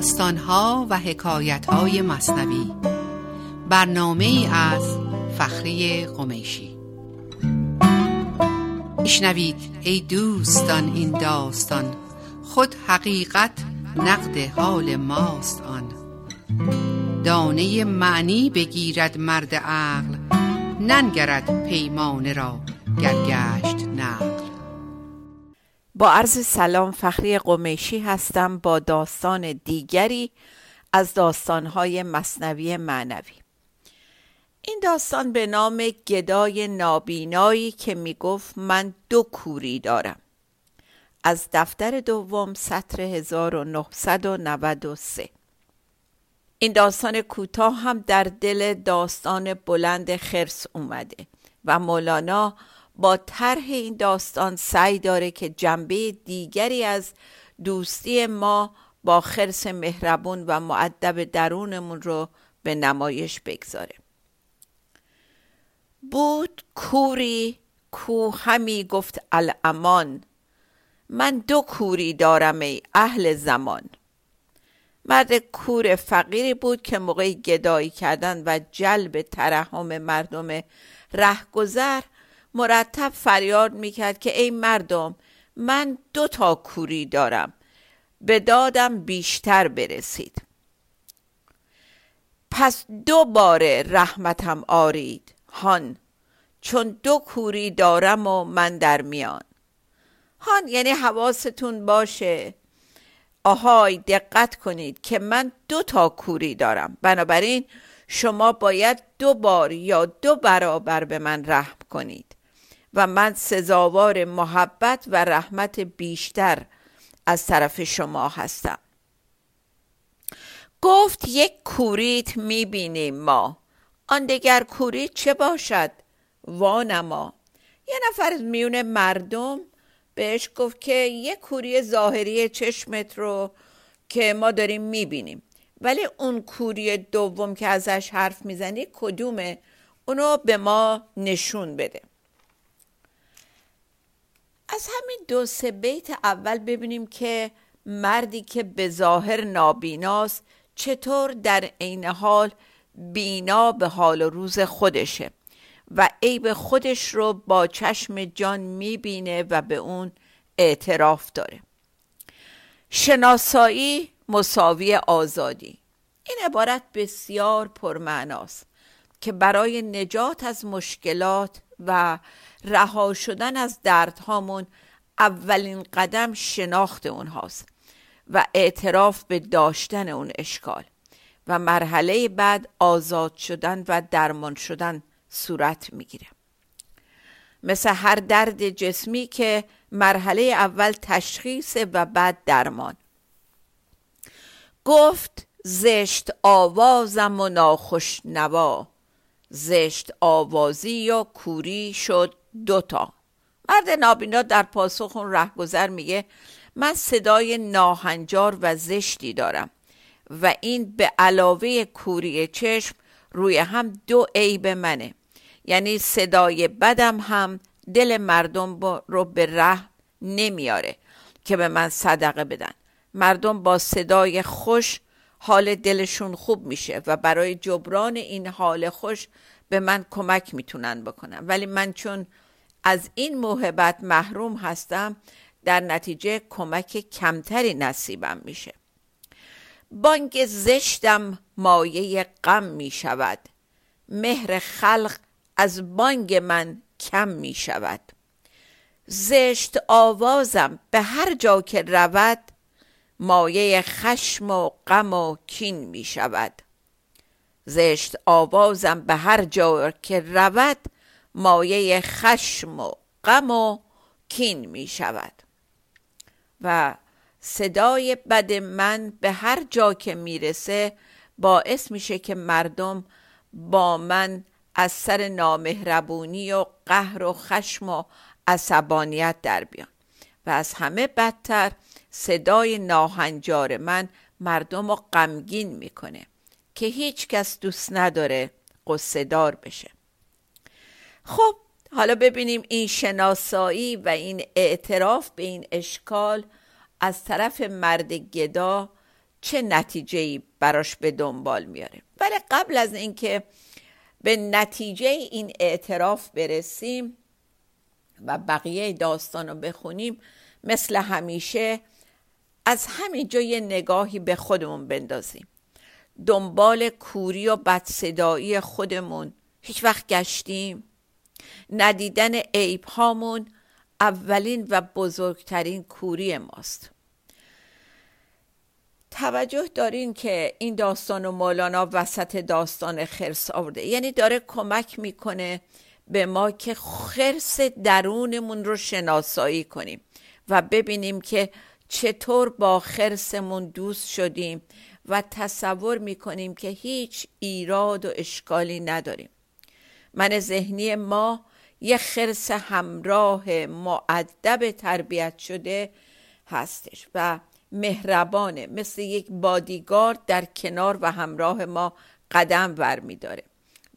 داستانها و حکایتهای مصنوی. برنامه از فخری قمیشی. میشنوید ای دوستان این داستان. خود حقیقت نقد حال ماست آن. دانه معنی بگیرد مرد عقل ننگرد پیمانه را گرگشت نقل با عرض سلام فخری قمیشی هستم با داستان دیگری از داستانهای مصنوی معنوی. این داستان به نام گدای نابینایی که می گفت من دو کوری دارم. از دفتر دوم سطر 1993 این داستان کوتاه هم در دل داستان بلند خرس اومده و مولانا با طرح این داستان سعی داره که جنبه دیگری از دوستی ما با خرس مهربون و معدب درونمون رو به نمایش بگذاره. بود کوری کو همی گفت الامان من دو کوری دارم ای اهل زمان. مرد کور فقیری بود که موقع گدایی کردن و جلب ترحم مردم رهگذر مرتب فریاد می‌کرد که ای مردم من دو تا کوری دارم. به دادم بیشتر برسید. پس دو باره رحمتم آرید. هان چون دو کوری دارم و من در میان. هان یعنی حواستون باشه. آهای دقت کنید که من دو تا کوری دارم. بنابراین شما باید دو بار یا دو برابر به من رحم کنید. و من سزاوار محبت و رحمت بیشتر از طرف شما هستم. گفت یک کوریت می‌بینیم ما. آن دگر کوریت چه باشد؟ وانما. یه نفر از میون مردم بهش گفت که یه کوری ظاهری چشمت رو که ما داریم می‌بینیم. ولی اون کوری دوم که ازش حرف می‌زنی کدومه؟ اونو به ما نشون بده. از همین دو سه بیت اول ببینیم که مردی که به ظاهر نابیناست چطور در عین حال بینا به حال و روز خودشه و عیب خودش رو با چشم جان می‌بینه و به اون اعتراف داره. شناسایی مساوی آزادی. این عبارت بسیار پرمعناست که برای نجات از مشکلات و رها شدن از دردهامون اولین قدم شناخت اونهاست و اعتراف به داشتن اون اشکال و مرحله بعد آزاد شدن و درمان شدن صورت می‌گیره. مثل هر درد جسمی که مرحله اول تشخیص و بعد درمان. گفت زشت آوازم و ناخوش نوا زشت آوازی یا کوری شد دوتا مرد نابینا در پاسخ اون رهگذر میگه من صدای ناهنجار و زشتی دارم و این به علاوه کوری چشم روی هم دو عیب منه. یعنی صدای بدم هم دل مردم رو به ره نمیاره که به من صدقه بدن. مردم با صدای خوش حال دلشون خوب میشه و برای جبران این حال خوش به من کمک می‌تونن بکنن. ولی من چون از این موهبت محروم هستم در نتیجه کمک کمتری نصیبم میشه. بانگ زشتم مایه غم می شود مهر خلق از بانگ من کم می شود زشت آوازم به هر جا که رود مایه خشم و غم و کین می شود. زشت آوازم به هر جا که رود مایه خشم و غم و کین می شود. و صدای بد من به هر جا که می‌رسه باعث میشه که مردم با من از سر نامهربونی و قهر و خشم و عصبانیت در بیان. و از همه بدتر صدای ناهنجار من مردم رو غمگین می‌کنه که هیچ کس دوست نداره قصه دار بشه. خب حالا ببینیم این شناسایی و این اعتراف به این اشکال از طرف مرد گدا چه نتیجه براش به دنبال میاره. ولی قبل از اینکه به نتیجه این اعتراف برسیم و بقیه داستان رو بخونیم مثل همیشه از همینجا یه نگاهی به خودمون بندازیم. دنبال کوری و بدصدایی خودمون. هیچ وقت گشتیم. ندیدن عیب هامون اولین و بزرگترین کوری ماست. توجه دارین که این داستان و مولانا وسط داستان خرس آورده. یعنی داره کمک می‌کنه به ما که خرس درونمون رو شناسایی کنیم و ببینیم که چطور با خرسمون دوست شدیم و تصور می‌کنیم که هیچ ایراد و اشکالی نداریم. من ذهنی ما یه خرس همراه معدب تربیت شده هستش و مهربانه مثل یک بادیگارد در کنار و همراه ما قدم ور میداره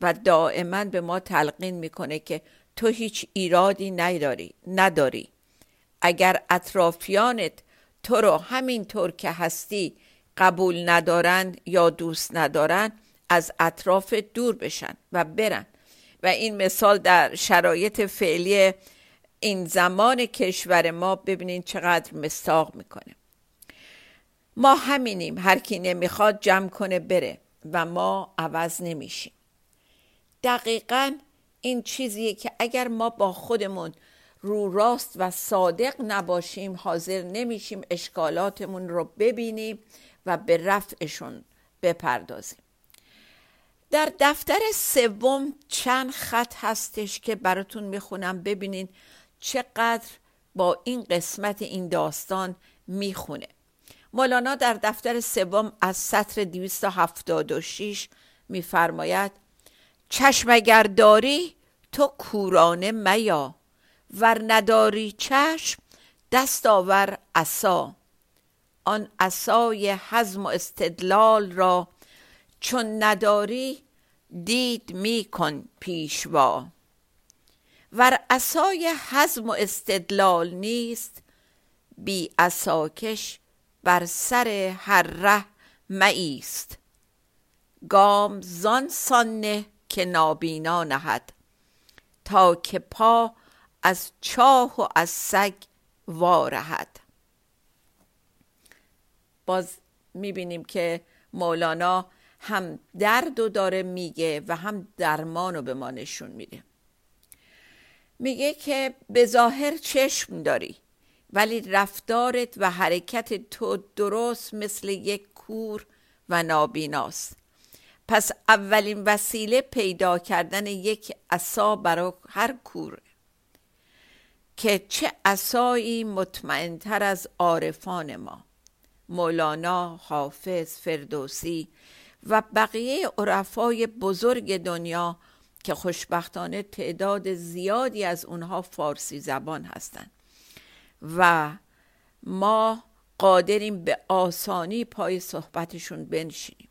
و دائما به ما تلقین می‌کنه که تو هیچ ایرادی نداری نداری. اگر اطرافیانت تو رو همینطور که هستی قبول ندارن یا دوست ندارن از اطراف دور بشن و برن. و این مثال در شرایط فعلی این زمان کشور ما ببینین چقدر مستاق می‌کنه. ما همینیم هر کی نمی‌خواد جمع کنه بره. و ما عوض نمیشیم. دقیقا این چیزیه که اگر ما با خودمون رو راست و صادق نباشیم حاضر نمیشیم اشکالاتمون رو ببینیم و به رفعشون بپردازیم. در دفتر سوم چند خط هستش که براتون می‌خونم. ببینین چقدر با این قسمت این داستان می‌خونه. مولانا در دفتر سوم از سطر 276 میفرماید چشم اگر داری تو کورانه میا. ور نداری چشم دست آور عصا. آن عصای حزم و استدلال را چون نداری دید می کن پیشوا. ور عصای حزم و استدلال نیست بی عصاکش بر سر هر ره مایست گام زان سانه که نابینا نهد تا که پا از چاه و از سگ وارهد. باز می‌بینیم که مولانا هم درد و داره میگه و هم درمان رو به ما نشون میده. میگه که به ظاهر چشم داری ولی رفتارت و حرکت تو درست مثل یک کور و نابیناست. پس اولین وسیله پیدا کردن یک عصا برای هر کور که چه عصایی مطمئنتر از عارفان ما مولانا، حافظ، فردوسی و بقیه عرفای بزرگ دنیا که خوشبختانه تعداد زیادی از اونها فارسی زبان هستند. و ما قادریم به آسانی پای صحبتشون بنشینیم.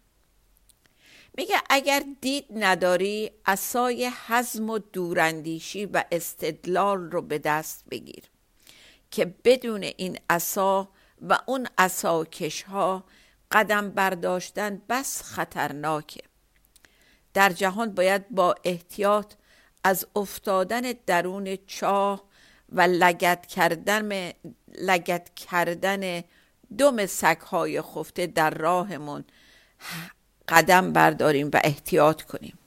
میگه اگر دید نداری اسای حزم و دوراندیشی و استدلال رو به دست بگیر که بدون این اسا و اون اساکش ها قدم برداشتن بس خطرناکه. در جهان باید با احتیاط از افتادن درون چاه و لگت کردن لگت کردن دم سگهای خفته در راهمون قدم برداریم و احتیاط کنیم.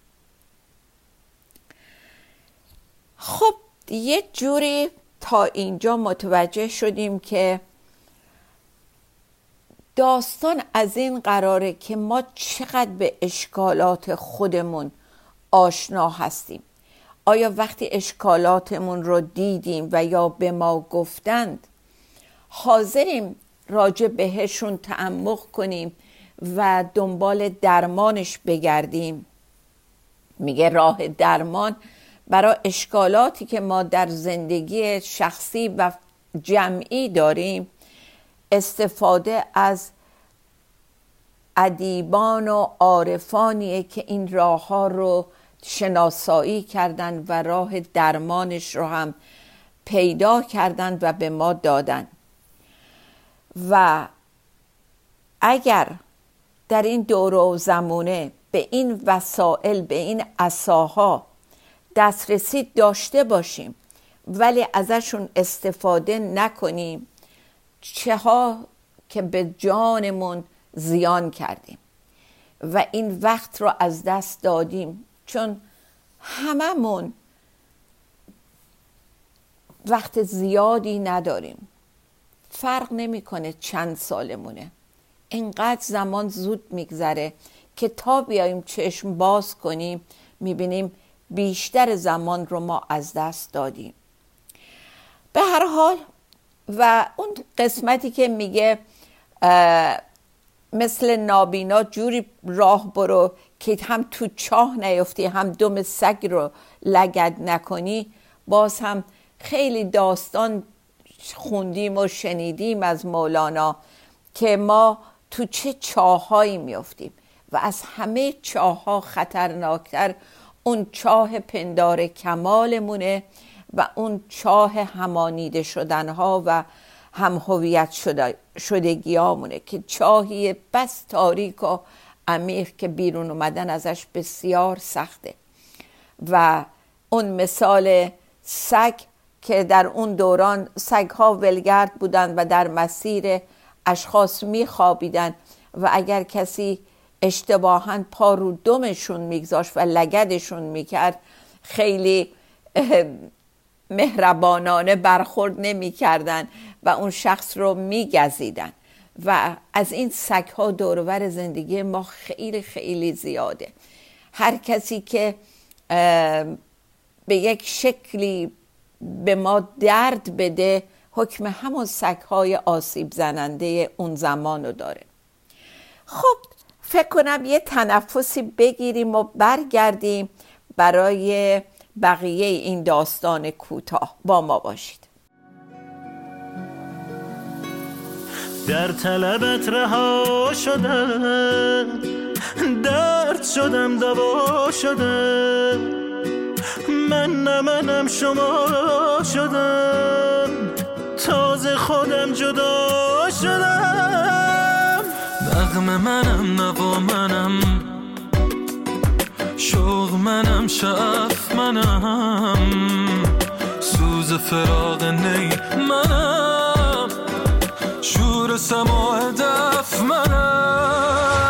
خب یه جوری تا اینجا متوجه شدیم که داستان از این قراره که ما چقدر به اشکالات خودمون آشنا هستیم. آیا وقتی اشکالاتمون رو دیدیم و یا به ما گفتند حاضریم راجع بهشون تعمق کنیم و دنبال درمانش بگردیم. میگه راه درمان برای اشکالاتی که ما در زندگی شخصی و جمعی داریم استفاده از ادیبان و عارفانیه که این راه ها رو شناسایی کردن و راه درمانش رو هم پیدا کردن و به ما دادن. و اگر در این دوره و زمونه به این وسایل به این اساها دسترسی داشته باشیم ولی ازشون استفاده نکنیم. چه ها که به جانمون زیان کردیم و این وقت رو از دست دادیم. چون هممون وقت زیادی نداریم. فرق نمی‌کنه چند سالمونه. اینقدر زمان زود میگذره که تا بیایم چشم باز کنیم می‌بینیم بیشتر زمان رو ما از دست دادیم. به هر حال و اون قسمتی که میگه مثل نابینا جوری راه برو که هم تو چاه نیفتی هم دم سگ رو لگد نکنی باز هم خیلی داستان خوندیم و شنیدیم از مولانا که ما تو چه چاههایی میفتیم و از همه چاه ها خطرناکتر اون چاه پندار کمالمونه و اون چاه همانیده شدنها و هم هویت شده شدگیامونه که چاهی بس تاریک و عمیق که بیرون اومدن ازش بسیار سخته. و اون مثال سگ که در اون دوران سگ ها ولگرد بودند و در مسیر اشخاص میخوابیدن و اگر کسی اشتباها پا رو دمشون میگذاشت و لگدشون می‌کرد خیلی مهربانانه برخورد نمی‌کردن و اون شخص رو میگزیدن. و از این سگ ها دورور زندگی ما خیلی خیلی زیاده. هر کسی که به یک شکلی به ما درد بده حکم همون سگ های آسیب زننده اون زمان رو داره. خب فکر کنم یه تنفسی بگیریم و برگردیم برای بقیه این داستان کوتاه. با ما باشید. در طلبت رها شدم درد شدم دوا شدم من نمنم شما شدم. تازه خودم جدا شدم. نغم منم نوا منم. شوق منم شف منم. سوز فراغ نی منم. شور سماع دف منم.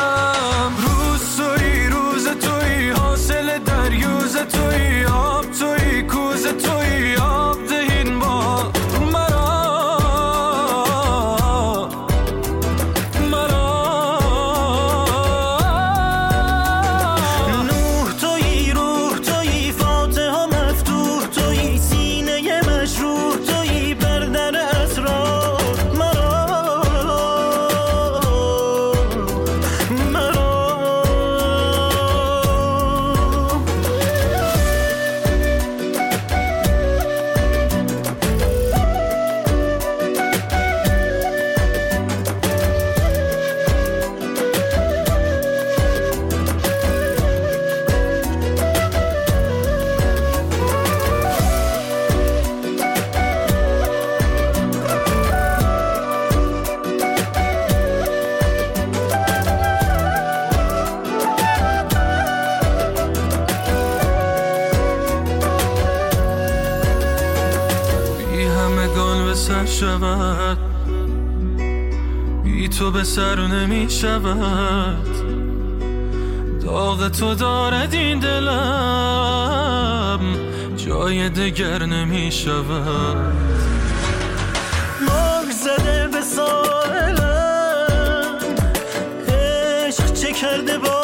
شود داغ تو دارد این دلم. جای دگر نمی شود مرگ زده به سائلم عشق چه کرده با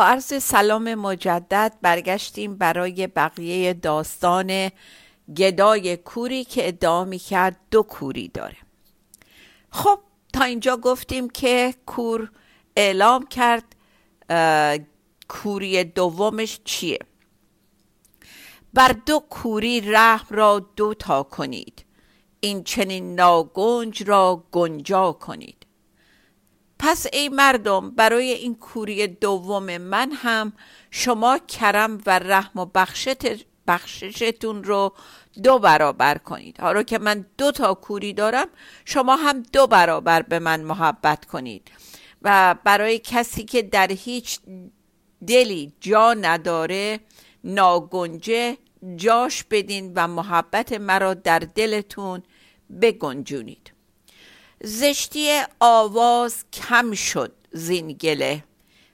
عرض سلام مجدد برگشتیم برای بقیه داستان گدای کوری که ادعا می‌کرد دو کوری داره. خب تا اینجا گفتیم که کور اعلام کرد کوری دومش چیه؟ بر دو کوری رحم را دو تا کنید. این چنین ناگنج را گنجا کنید. پس ای مردم برای این کوری دوم من هم شما کرم و رحم و بخششتون رو دو برابر کنید. حالا که من دو تا کوری دارم شما هم دو برابر به من محبت کنید. و برای کسی که در هیچ دلی جا نداره ناگنجه جاش بدین و محبت مرا در دلتون بگنجونید. زشتی آواز کم شد زین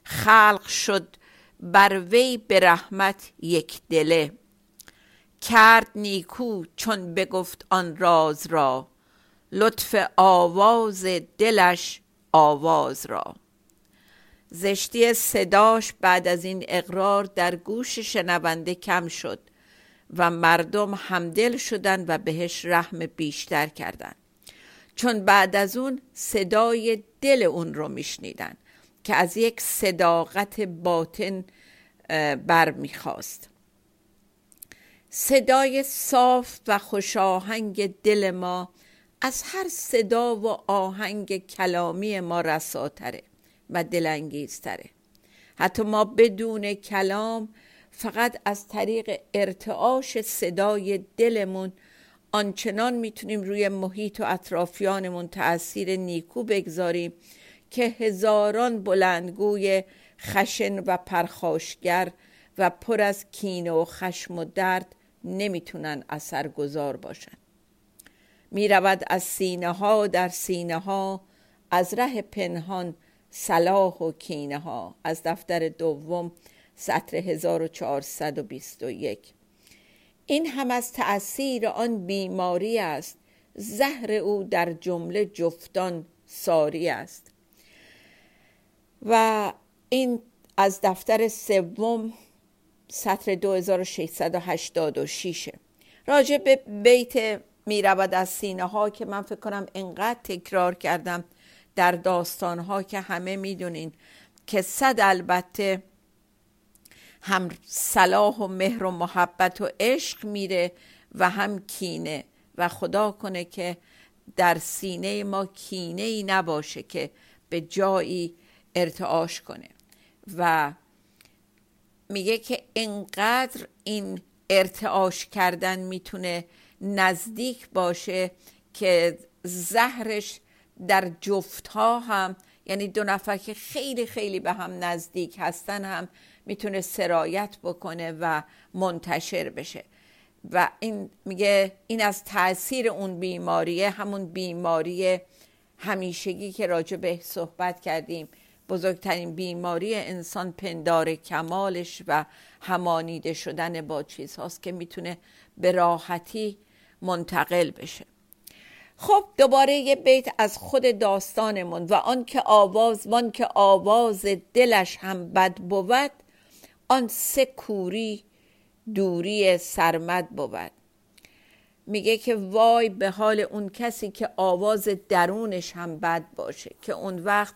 خلق شد بر وی به رحمت یک دله. کرد نیکو چون بگفت آن راز را. لطف آواز دلش آواز را. زشتی صداش بعد از این اقرار در گوش شنونده کم شد و مردم همدل شدن و بهش رحم بیشتر کردند. چون بعد از اون صدای دل اون رو میشنیدن که از یک صداقت باطن بر می‌خواست صدای صاف و خوشاهنگ دل ما از هر صدا و آهنگ کلامی ما رساتره و دلانگیزتره. حتی ما بدون کلام فقط از طریق ارتعاش صدای دلمون آنچنان می‌تونیم روی محیط و اطرافیانمون تاثیر نیکو بگذاریم که هزاران بلندگوی خشن و پرخاشگر و پر از کینه و خشم و درد نمی‌تونن اثرگذار باشن. می رود از سینه ها در سینه ها از ره پنهان صلاح و کینه ها از دفتر دوم سطر 1421 این هم از تأثیر آن بیماری است. زهر او در جمله جفتان ساری است. و این از دفتر سوم سطر 2686 راجع به بیت می رود از سینه ها که من فکر کنم انقدر تکرار کردم در داستان ها که همه می‌دونین که صد البته هم صلاح و مهر و محبت و عشق میره و هم کینه و خدا کنه که در سینه ما کینه ای نباشه که به جایی ارتعاش کنه. و میگه که انقدر این ارتعاش کردن می‌تونه نزدیک باشه که زهرش در جفت ها هم یعنی دو نفر که خیلی خیلی به هم نزدیک هستن هم می‌تونه سرایت بکنه و منتشر بشه. و این میگه این از تاثیر اون بیماریه همون بیماری همیشگی که راجع به صحبت کردیم. بزرگترین بیماری انسان پندار کمالش و همانیده شدن با چیزهاست که می‌تونه به راحتی منتقل بشه. خب دوباره یه بیت از خود داستانمون و آن که آواز وان که آواز دلش هم بد بود آن سه کوری دوری سرمد بود. میگه که وای به حال اون کسی که آواز درونش هم بد باشه که اون وقت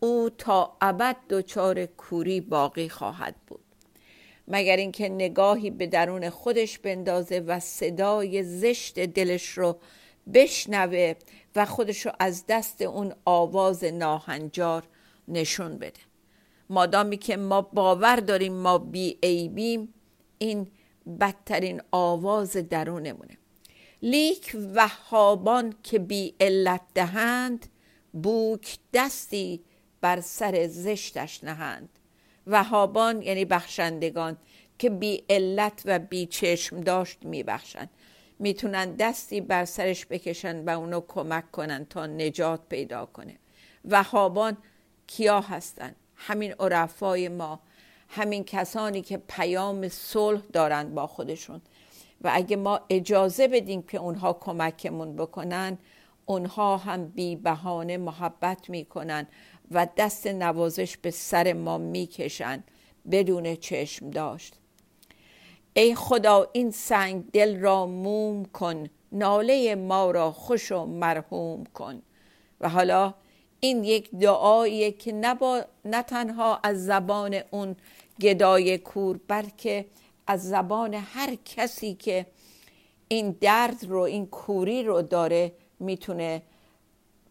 او تا ابد دچار کوری باقی خواهد بود. مگر اینکه نگاهی به درون خودش بندازه و صدای زشت دلش رو بشنوه و خودش رو از دست اون آواز ناهنجار نشون بده. مادامی که ما باور داریم ما بی عیبیم این بدترین آواز درونمونه. لیک وهابان که بی علت دهند بوک دستی بر سر زشتش نهند. وهابان یعنی بخشندگان که بی علت و بی چشم داشت میبخشند. می‌تونن دستی بر سرش بکشن و اونو کمک کنن تا نجات پیدا کنه. وهابان کیا هستن؟ همین عرفای ما همین کسانی که پیام صلح دارند با خودشون. و اگه ما اجازه بدیم که اونها کمکمون بکنن اونها هم بی بهانه محبت می‌کنن و دست نوازش به سر ما می‌کشن بدون چشم داشت. ای خدا این سنگ دل را موم کن ناله ما را خوش و مرحوم کن. و حالا این یک دعاییه که نبا نه تنها از زبان اون گدای کور بلکه از زبان هر کسی که این درد رو این کوری رو داره می‌تونه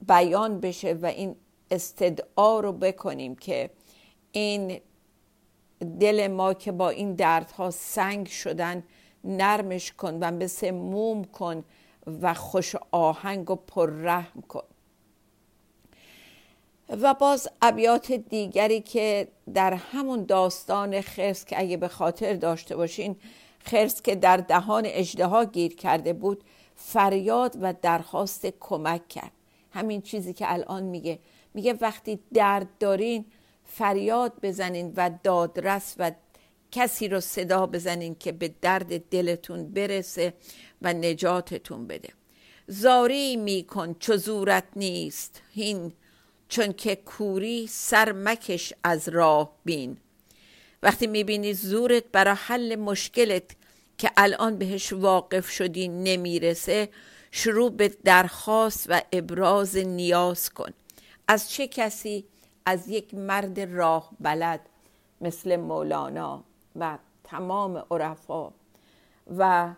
بیان بشه و این استدعا رو بکنیم که این دل ما که با این دردها سنگ شدن نرمش کن و مثل موم کن و خوش آهنگ و پررحم کن. و باز ابیات دیگری که در همون داستان خرس که اگه به خاطر داشته باشین خرس که در دهان اجدها گیر کرده بود فریاد و درخواست کمک کرد. همین چیزی که الان میگه. میگه وقتی درد دارین فریاد بزنین و دادرس و کسی رو صدا بزنین که به درد دلتون برسه و نجاتتون بده. زاری میکن چو زورت نیست. هین چون که کوری سر مکش از راه بین. وقتی می‌بینی زورت برای حل مشکلت که الان بهش واقف شدی نمی‌رسه شروع به درخواست و ابراز نیاز کن. از چه کسی؟ از یک مرد راه بلد مثل مولانا و تمام عرفا. و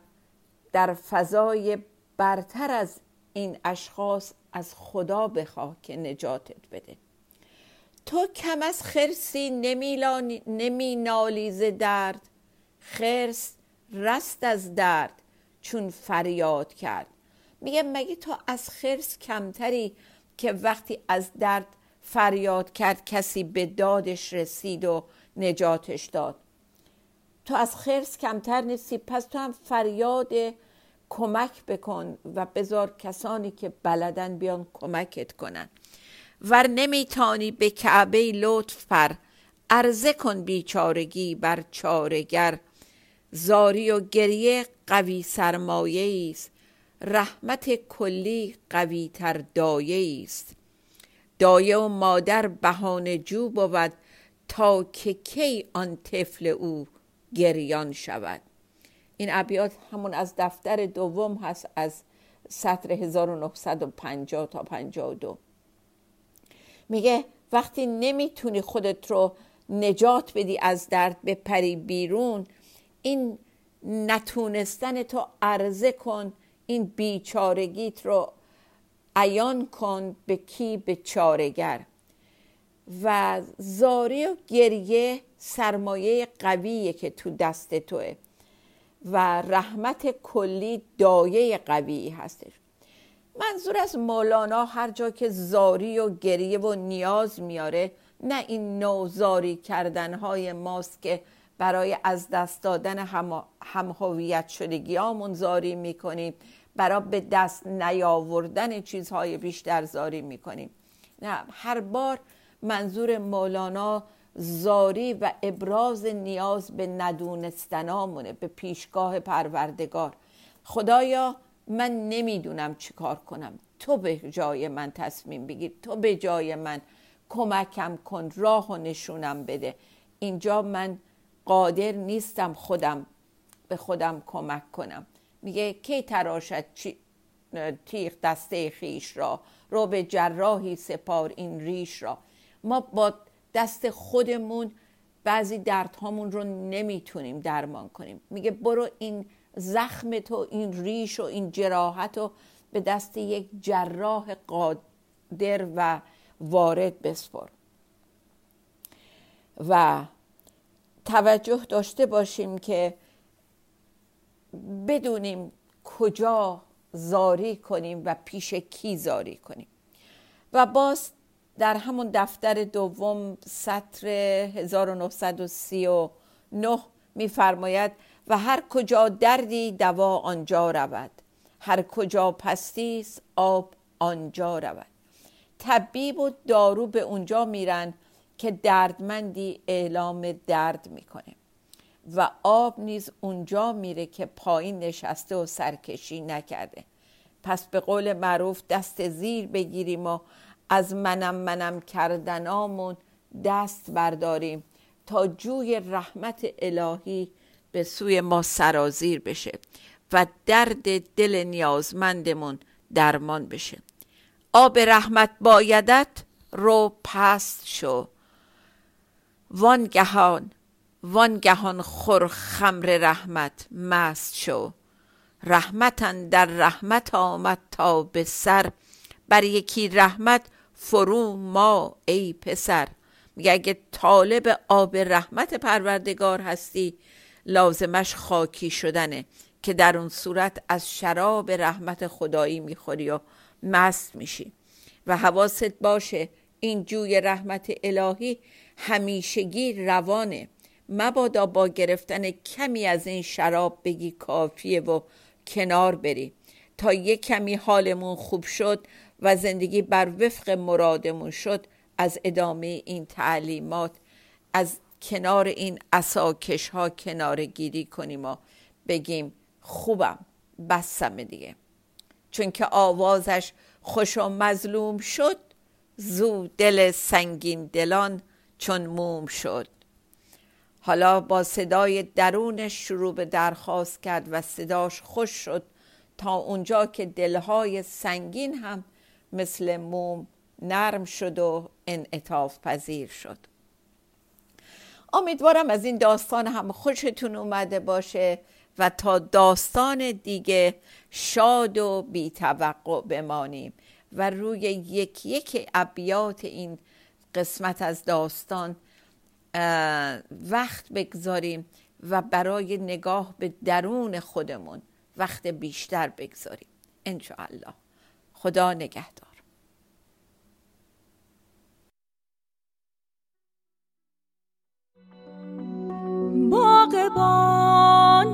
در فضای برتر از این اشخاص از خدا بخواه که نجاتت بده. تو کم از خرسی نمی نالیز درد. خرس رست از درد چون فریاد کرد. میگه مگه تو از خرس کمتری که وقتی از درد فریاد کرد کسی به دادش رسید و نجاتش داد؟ تو از خرس کمتر نیستی پس تو هم فریاد کمک بکن و بذار کسانی که بلدن بیان کمکت کنن. ور نمیتانی به کعبه لطف پر عرضه کن بیچارگی بر چارگر. زاری و گریه قوی سرمایه است رحمت کلی قوی تر دایه است دایه و مادر بهانه جو بود تا که کی آن طفل او گریان شود. این ابیات همون از دفتر دوم هست از سطر 1950 تا 52 میگه وقتی نمی‌تونی خودت رو نجات بدی از درد بپری بیرون این نتونستن تو عرضه کن این بیچارگیت رو عیان کن به کی؟ به چارگر. و زاری و گریه سرمایه قویه که تو دست توه. و رحمت کلی دایه قوی هستش. منظور از مولانا هر جا که زاری و گریه و نیاز میاره نه این نوع زاری کردن های ماست که برای از دست دادن هم, هویت شدگیامون زاری می‌کنیم برای به دست نیاوردن چیزهای بیشتر زاری می‌کنیم. نه هر بار منظور مولانا زاری و ابراز نیاز به ندونستنامونه به پیشگاه پروردگار. خدایا من نمی‌دونم چی کار کنم. تو به جای من تصمیم بگیر. تو به جای من کمکم کن راه و نشونم بده. اینجا من قادر نیستم خودم به خودم کمک کنم. میگه کی تراشد تیغ دسته خیش را؟ رو به جراحی سپار این ریش را. ما با دست خودمون بعضی دردهامون رو نمی‌تونیم درمان کنیم. میگه برو این زخم تو این ریش و این جراحت رو به دست یک جراح قادر و وارد بسپر و توجه داشته باشیم که بدونیم کجا زاری کنیم و پیش کی زاری کنیم. و باز در همون دفتر دوم سطر 1939 میفرماید و هر کجا دردی دوا آنجا رود هر کجا پستی آب آنجا رود. طبیب و دارو به اونجا میرن که دردمندی اعلام درد می‌کنه. و آب نیز اونجا میره که پایین نشسته و سرکشی نکرده. پس به قول معروف دست زیر بگیریم و از منم منم کردنامون دست برداریم تا جوی رحمت الهی به سوی ما سرازیر بشه و درد دل نیازمندمون درمان بشه. آب رحمت بایدت رو پست شو. وانگهان وانگهان خور خمر رحمت مست شو. رحمتن در رحمت آمد تا به سر. بر یکی رحمت فرو ما ای پسر. میگه اگه طالب آب رحمت پروردگار هستی لازمش خاکی شدنه که در اون صورت از شراب رحمت خدایی می‌خوری و مست میشی. و حواست باشه این جوی رحمت الهی همیشگی روانه. مبادا با گرفتن کمی از این شراب بگی کافیه و کنار بری. تا یک کمی حالمون خوب شد و زندگی بر وفق مرادمون شد از ادامه این تعلیمات از کنار این اساکش ها کنار گیری کنیم و بگیم خوبم بسم دیگه. چون که آوازش خوش و مظلوم شد زو دل سنگین دلان چون موم شد. حالا با صدای درونش شروع به درخواست کرد و صداش خوش شد تا اونجا که دلهای سنگین هم مثل موم نرم شد و انعطاف پذیر شد. امیدوارم از این داستان هم خوشتون اومده باشه و تا داستان دیگه شاد و بیتوقع بمانیم و روی یک یک ابیات این قسمت از داستان وقت بگذاریم و برای نگاه به درون خودمون وقت بیشتر بگذاریم. انشاءالله. خدا نگهدار. باغبان